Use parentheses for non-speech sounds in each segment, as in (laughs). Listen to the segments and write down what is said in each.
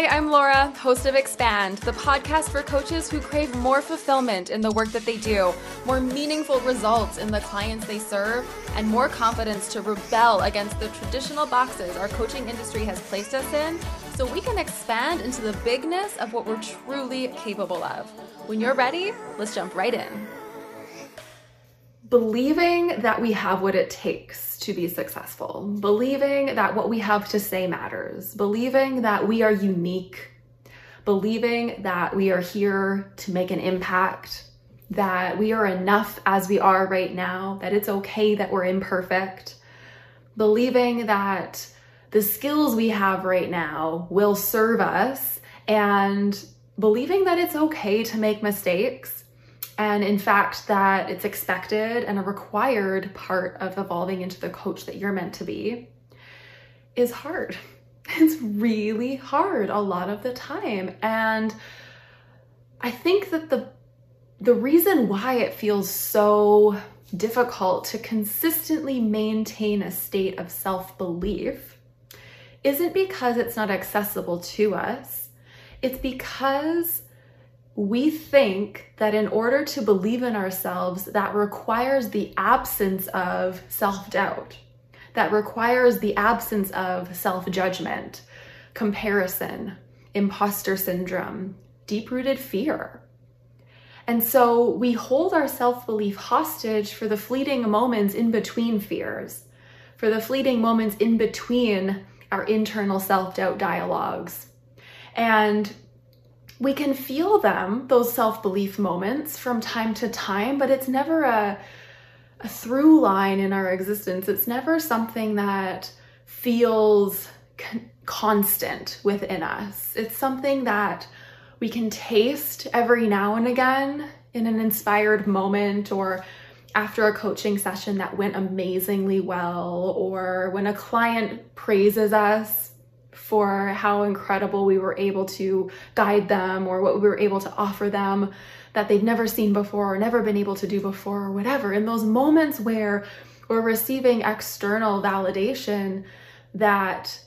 Hi, I'm Laura, host of Expand, the podcast for coaches who crave more fulfillment in the work that they do, more meaningful results in the clients they serve, and more confidence to rebel against the traditional boxes our coaching industry has placed us in so we can expand into the bigness of what we're truly capable of. When you're ready, let's jump right in. Believing that we have what it takes to be successful, believing that what we have to say matters, believing that we are unique, believing that we are here to make an impact, that we are enough as we are right now, that it's okay that we're imperfect, believing that the skills we have right now will serve us, and believing that it's okay to make mistakes and in fact that it's expected and a required part of evolving into the coach that you're meant to be is hard. (laughs) It's really hard a lot of the time. And I think that the the reason why it feels so difficult to consistently maintain a state of self-belief isn't because it's not accessible to us. It's because we think that in order to believe in ourselves, that requires the absence of self doubt, that requires the absence of self judgment, comparison, imposter syndrome, deep rooted fear. And so we hold our self belief hostage for the fleeting moments in between fears, for the fleeting moments in between our internal self doubt dialogues. And we can feel them, those self belief moments from time to time, but it's never a, a through line in our existence. It's never something that feels con- constant within us. It's something that we can taste every now and again in an inspired moment or after a coaching session that went amazingly well, or when a client praises us for how incredible we were able to guide them or what we were able to offer them that they've never seen before or never been able to do before or whatever. In those moments where we're receiving external validation that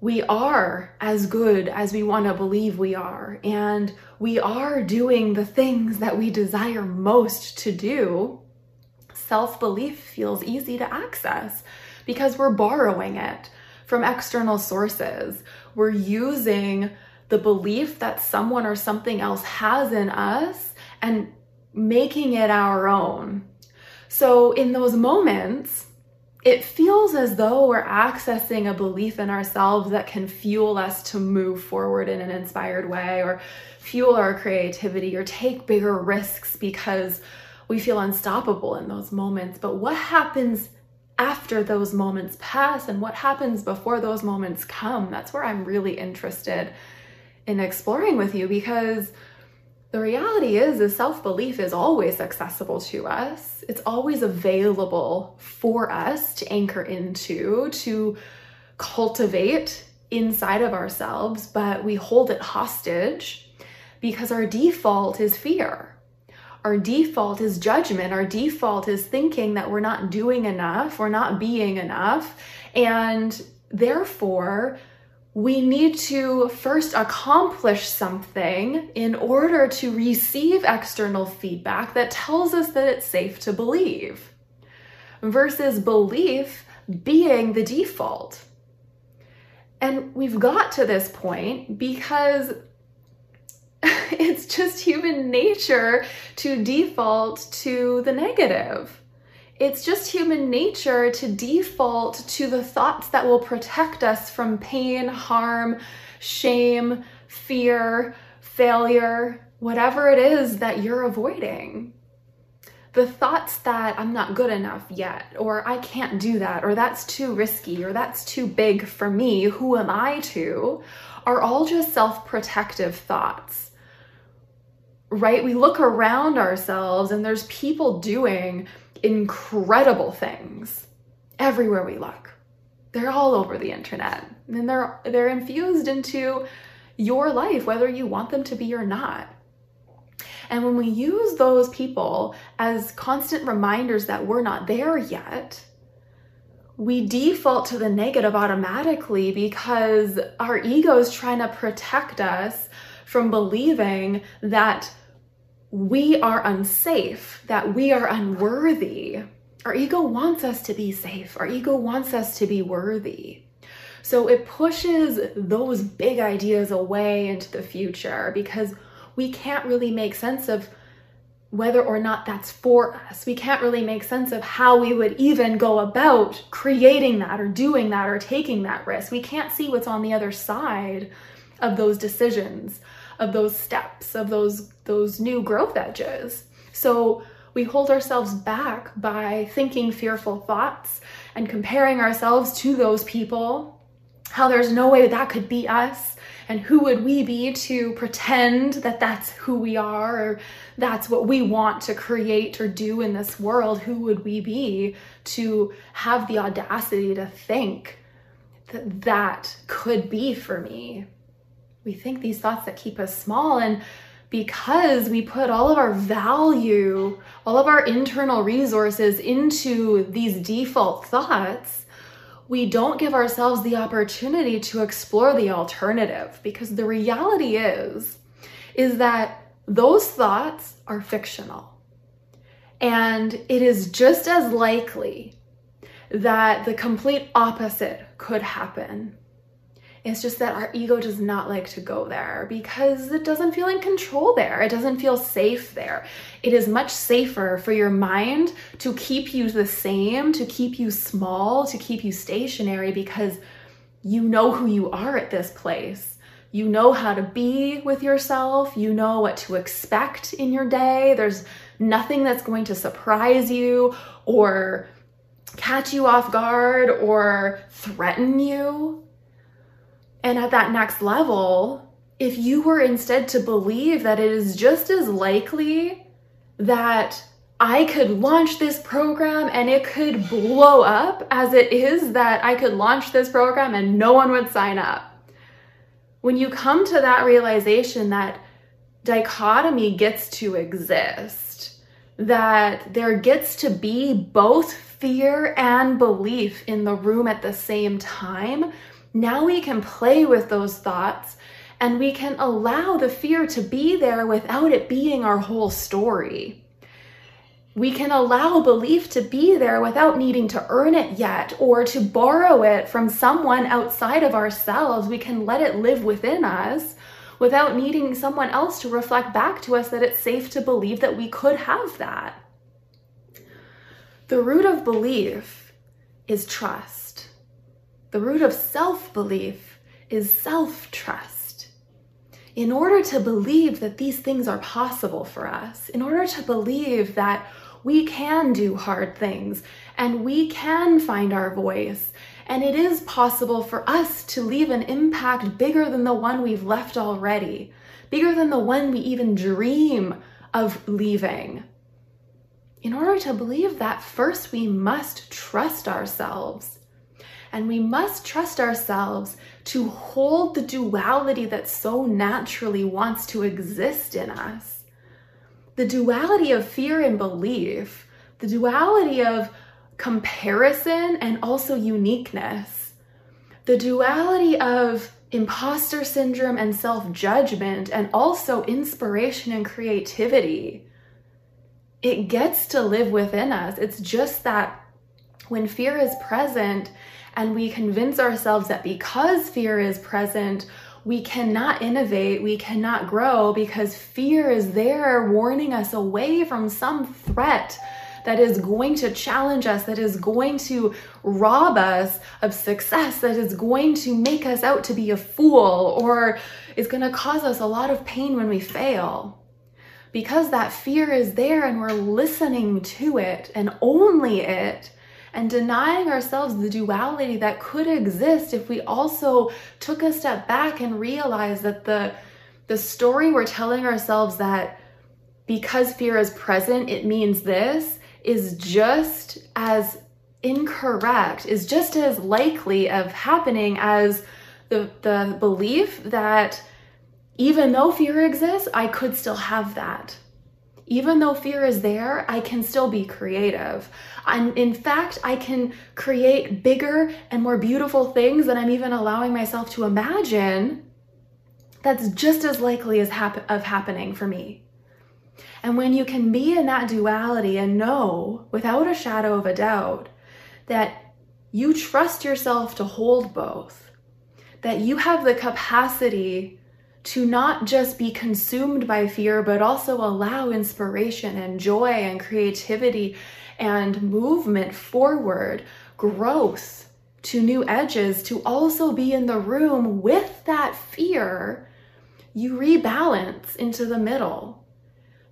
we are as good as we want to believe we are, and we are doing the things that we desire most to do, self belief feels easy to access because we're borrowing it from external sources. We're using the belief that someone or something else has in us and making it our own. So, in those moments, it feels as though we're accessing a belief in ourselves that can fuel us to move forward in an inspired way or fuel our creativity or take bigger risks because we feel unstoppable in those moments. But what happens after those moments pass and what happens before those moments come. That's where I'm really interested in exploring with you because the reality is is self-belief is always accessible to us. It's always available for us to anchor into, to cultivate inside of ourselves, but we hold it hostage because our default is fear our default is judgment. Our default is thinking that we're not doing enough, we're not being enough. And therefore, we need to first accomplish something in order to receive external feedback that tells us that it's safe to believe, versus belief being the default. And we've got to this point because (laughs) it's just human nature to default to the negative. It's just human nature to default to the thoughts that will protect us from pain, harm, shame, fear, failure, whatever it is that you're avoiding. The thoughts that I'm not good enough yet, or I can't do that, or that's too risky, or that's too big for me, who am I to, are all just self protective thoughts right? We look around ourselves and there's people doing incredible things everywhere we look. They're all over the internet and they're they're infused into your life whether you want them to be or not. And when we use those people as constant reminders that we're not there yet, we default to the negative automatically because our ego is trying to protect us from believing that we are unsafe, that we are unworthy. Our ego wants us to be safe, our ego wants us to be worthy. So it pushes those big ideas away into the future because we can't really make sense of whether or not that's for us. We can't really make sense of how we would even go about creating that or doing that or taking that risk. We can't see what's on the other side of those decisions, of those steps, of those those new growth edges. So we hold ourselves back by thinking fearful thoughts and comparing ourselves to those people. How there's no way that could be us and who would we be to pretend that that's who we are or that's what we want to create or do in this world? Who would we be to have the audacity to think that that could be for me? We think these thoughts that keep us small and because we put all of our value, all of our internal resources into these default thoughts, we don't give ourselves the opportunity to explore the alternative because the reality is is that those thoughts are fictional. And it is just as likely that the complete opposite could happen. It's just that our ego does not like to go there because it doesn't feel in control there. It doesn't feel safe there. It is much safer for your mind to keep you the same, to keep you small, to keep you stationary because you know who you are at this place. You know how to be with yourself. You know what to expect in your day. There's nothing that's going to surprise you or catch you off guard or threaten you. And at that next level, if you were instead to believe that it is just as likely that I could launch this program and it could blow up as it is that I could launch this program and no one would sign up. When you come to that realization that dichotomy gets to exist, that there gets to be both fear and belief in the room at the same time, now we can play with those thoughts and we can allow the fear to be there without it being our whole story. We can allow belief to be there without needing to earn it yet or to borrow it from someone outside of ourselves. We can let it live within us without needing someone else to reflect back to us that it's safe to believe that we could have that. The root of belief is trust. The root of self belief is self trust. In order to believe that these things are possible for us, in order to believe that we can do hard things and we can find our voice, and it is possible for us to leave an impact bigger than the one we've left already, bigger than the one we even dream of leaving. In order to believe that, first we must trust ourselves. And we must trust ourselves to hold the duality that so naturally wants to exist in us. The duality of fear and belief, the duality of comparison and also uniqueness, the duality of imposter syndrome and self judgment, and also inspiration and creativity. It gets to live within us. It's just that when fear is present, and we convince ourselves that because fear is present, we cannot innovate, we cannot grow because fear is there warning us away from some threat that is going to challenge us, that is going to rob us of success, that is going to make us out to be a fool, or is going to cause us a lot of pain when we fail. Because that fear is there and we're listening to it and only it, and denying ourselves the duality that could exist if we also took a step back and realized that the the story we're telling ourselves that because fear is present it means this is just as incorrect is just as likely of happening as the the belief that even though fear exists I could still have that Even though fear is there, I can still be creative. And in fact, I can create bigger and more beautiful things than I'm even allowing myself to imagine. That's just as likely as hap- of happening for me. And when you can be in that duality and know without a shadow of a doubt that you trust yourself to hold both, that you have the capacity to not just be consumed by fear, but also allow inspiration and joy and creativity and movement forward, growth to new edges, to also be in the room with that fear, you rebalance into the middle.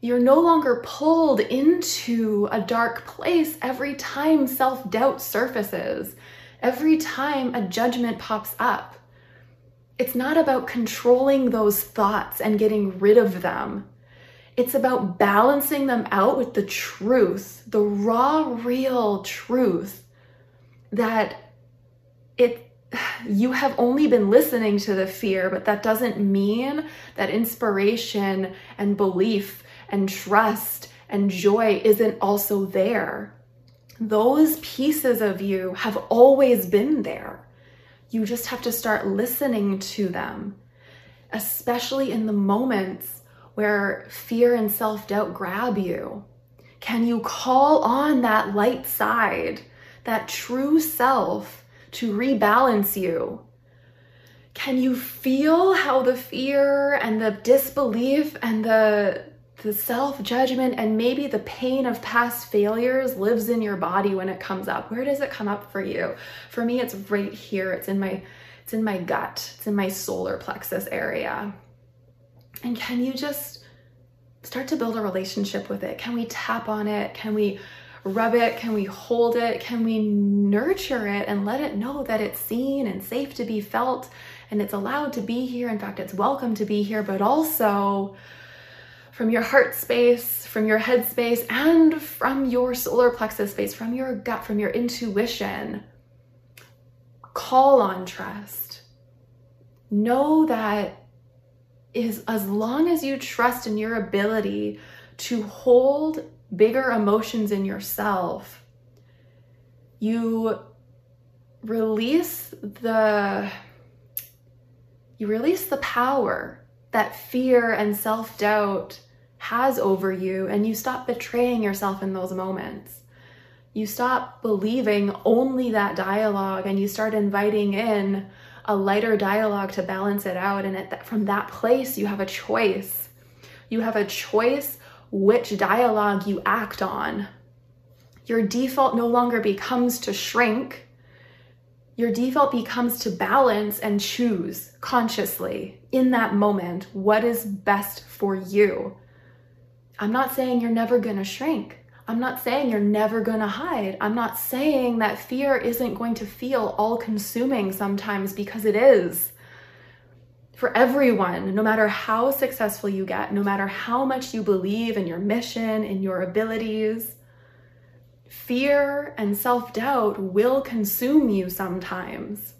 You're no longer pulled into a dark place every time self doubt surfaces, every time a judgment pops up it's not about controlling those thoughts and getting rid of them. It's about balancing them out with the truth, the raw, real truth that it (sighs) you have only been listening to the fear, but that doesn't mean that inspiration and belief and trust and joy isn't also there. Those pieces of you have always been there. You just have to start listening to them, especially in the moments where fear and self doubt grab you. Can you call on that light side, that true self, to rebalance you? Can you feel how the fear and the disbelief and the the self judgment and maybe the pain of past failures lives in your body when it comes up. Where does it come up for you? For me, it's right here. It's in my it's in my gut. It's in my solar plexus area. And can you just start to build a relationship with it? Can we tap on it? Can we rub it? Can we hold it? Can we nurture it and let it know that it's seen and safe to be felt and it's allowed to be here? In fact, it's welcome to be here, but also from your heart space, from your head space, and from your solar plexus space, from your gut, from your intuition. Call on trust. Know that is as long as you trust in your ability to hold bigger emotions in yourself, you release the you release the power that fear and self-doubt has over you and you stop betraying yourself in those moments. You stop believing only that dialogue and you start inviting in a lighter dialogue to balance it out. And from that place, you have a choice. You have a choice which dialogue you act on. Your default no longer becomes to shrink. Your default becomes to balance and choose consciously in that moment what is best for you. I'm not saying you're never going to shrink. I'm not saying you're never going to hide. I'm not saying that fear isn't going to feel all consuming sometimes because it is. For everyone, no matter how successful you get, no matter how much you believe in your mission, in your abilities, fear and self doubt will consume you sometimes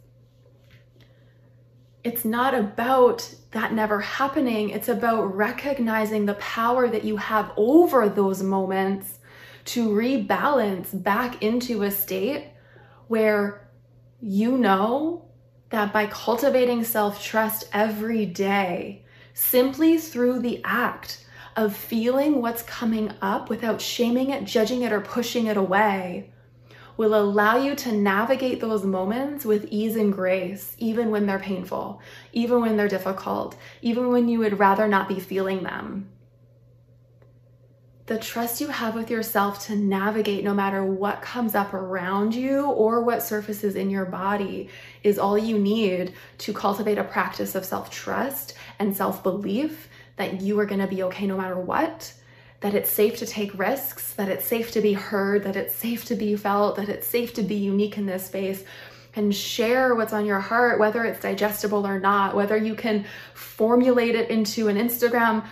it's not about that never happening. It's about recognizing the power that you have over those moments to rebalance back into a state where you know that by cultivating self trust every day, simply through the act of feeling what's coming up without shaming it, judging it, or pushing it away, will allow you to navigate those moments with ease and grace, even when they're painful, even when they're difficult, even when you would rather not be feeling them. The trust you have with yourself to navigate no matter what comes up around you or what surfaces in your body is all you need to cultivate a practice of self trust and self belief that you are going to be okay no matter what that it's safe to take risks, that it's safe to be heard, that it's safe to be felt, that it's safe to be unique in this space and share what's on your heart, whether it's digestible or not, whether you can formulate it into an Instagram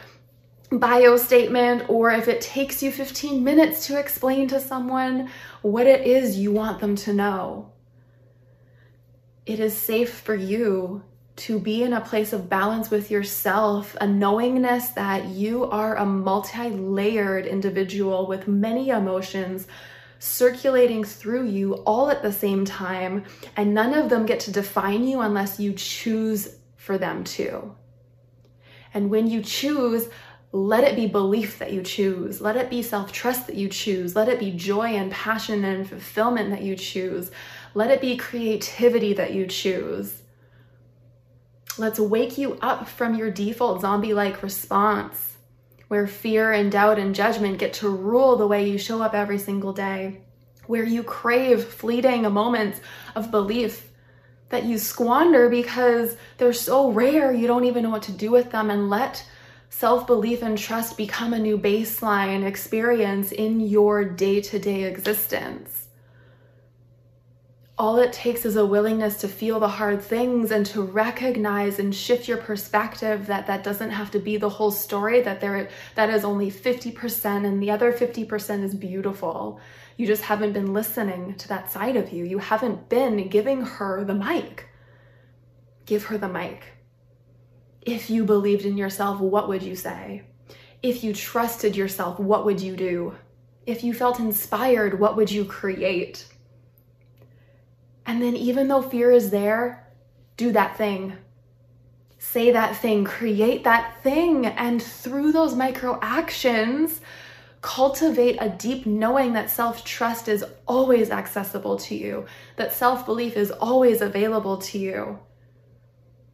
bio statement or if it takes you 15 minutes to explain to someone what it is you want them to know. It is safe for you to be in a place of balance with yourself, a knowingness that you are a multi layered individual with many emotions circulating through you all at the same time, and none of them get to define you unless you choose for them to. And when you choose, let it be belief that you choose. Let it be self trust that you choose. Let it be joy and passion and fulfillment that you choose. Let it be creativity that you choose. Let's wake you up from your default zombie like response where fear and doubt and judgment get to rule the way you show up every single day, where you crave fleeting moments of belief that you squander because they're so rare you don't even know what to do with them, and let self belief and trust become a new baseline experience in your day to day existence all it takes is a willingness to feel the hard things and to recognize and shift your perspective that that doesn't have to be the whole story that there that is only 50% and the other 50% is beautiful. You just haven't been listening to that side of you. You haven't been giving her the mic. Give her the mic. If you believed in yourself what would you say? If you trusted yourself what would you do? If you felt inspired what would you create and then, even though fear is there, do that thing. Say that thing, create that thing. And through those micro actions, cultivate a deep knowing that self trust is always accessible to you, that self belief is always available to you.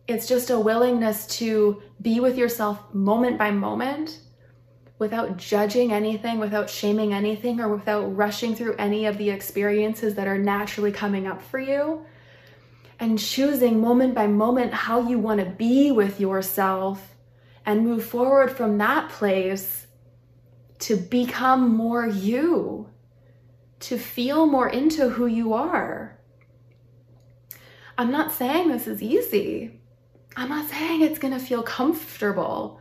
It's just a willingness to be with yourself moment by moment without judging anything, without shaming anything, or without rushing through any of the experiences that are naturally coming up for you. And choosing moment by moment how you want to be with yourself and move forward from that place to become more you, to feel more into who you are. I'm not saying this is easy. I'm not saying it's going to feel comfortable.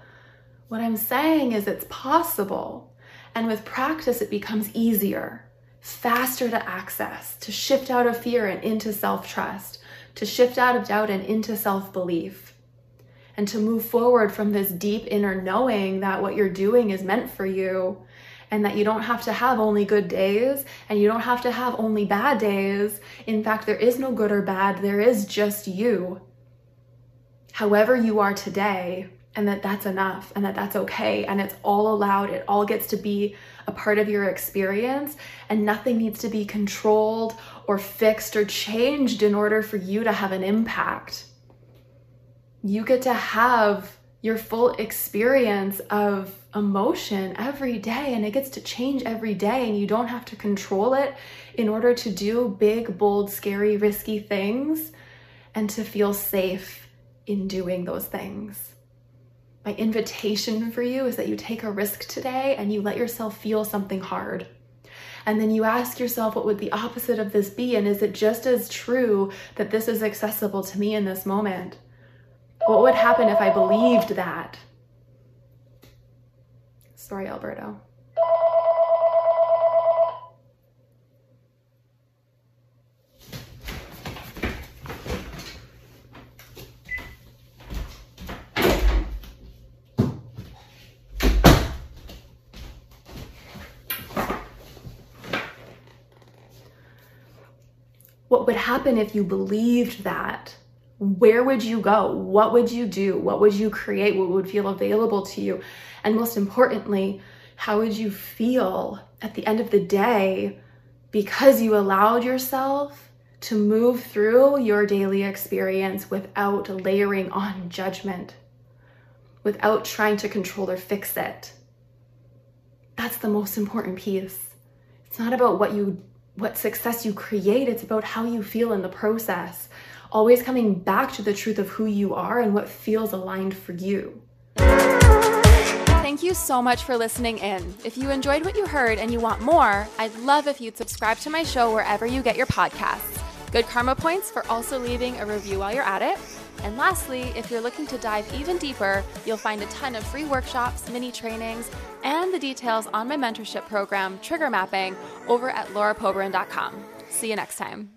What I'm saying is it's possible. And with practice, it becomes easier, faster to access, to shift out of fear and into self trust, to shift out of doubt and into self belief, and to move forward from this deep inner knowing that what you're doing is meant for you and that you don't have to have only good days and you don't have to have only bad days. In fact, there is no good or bad, there is just you. However, you are today, and that that's enough and that that's okay and it's all allowed. It all gets to be a part of your experience and nothing needs to be controlled or fixed or changed in order for you to have an impact. You get to have your full experience of emotion every day and it gets to change every day and you don't have to control it in order to do big, bold, scary, risky things and to feel safe in doing those things. My invitation for you is that you take a risk today and you let yourself feel something hard. And then you ask yourself, what would the opposite of this be? And is it just as true that this is accessible to me in this moment? What would happen if I believed that? Sorry, Alberto. Would happen if you believed that? Where would you go? What would you do? What would you create? What would feel available to you? And most importantly, how would you feel at the end of the day because you allowed yourself to move through your daily experience without layering on judgment, without trying to control or fix it? That's the most important piece. It's not about what you what success you create, it's about how you feel in the process. Always coming back to the truth of who you are and what feels aligned for you. Thank you so much for listening in. If you enjoyed what you heard and you want more, I'd love if you'd subscribe to my show wherever you get your podcasts. Good karma points for also leaving a review while you're at it. And lastly, if you're looking to dive even deeper, you'll find a ton of free workshops, mini trainings, and the details on my mentorship program, Trigger Mapping, over at laurapobrin.com. See you next time.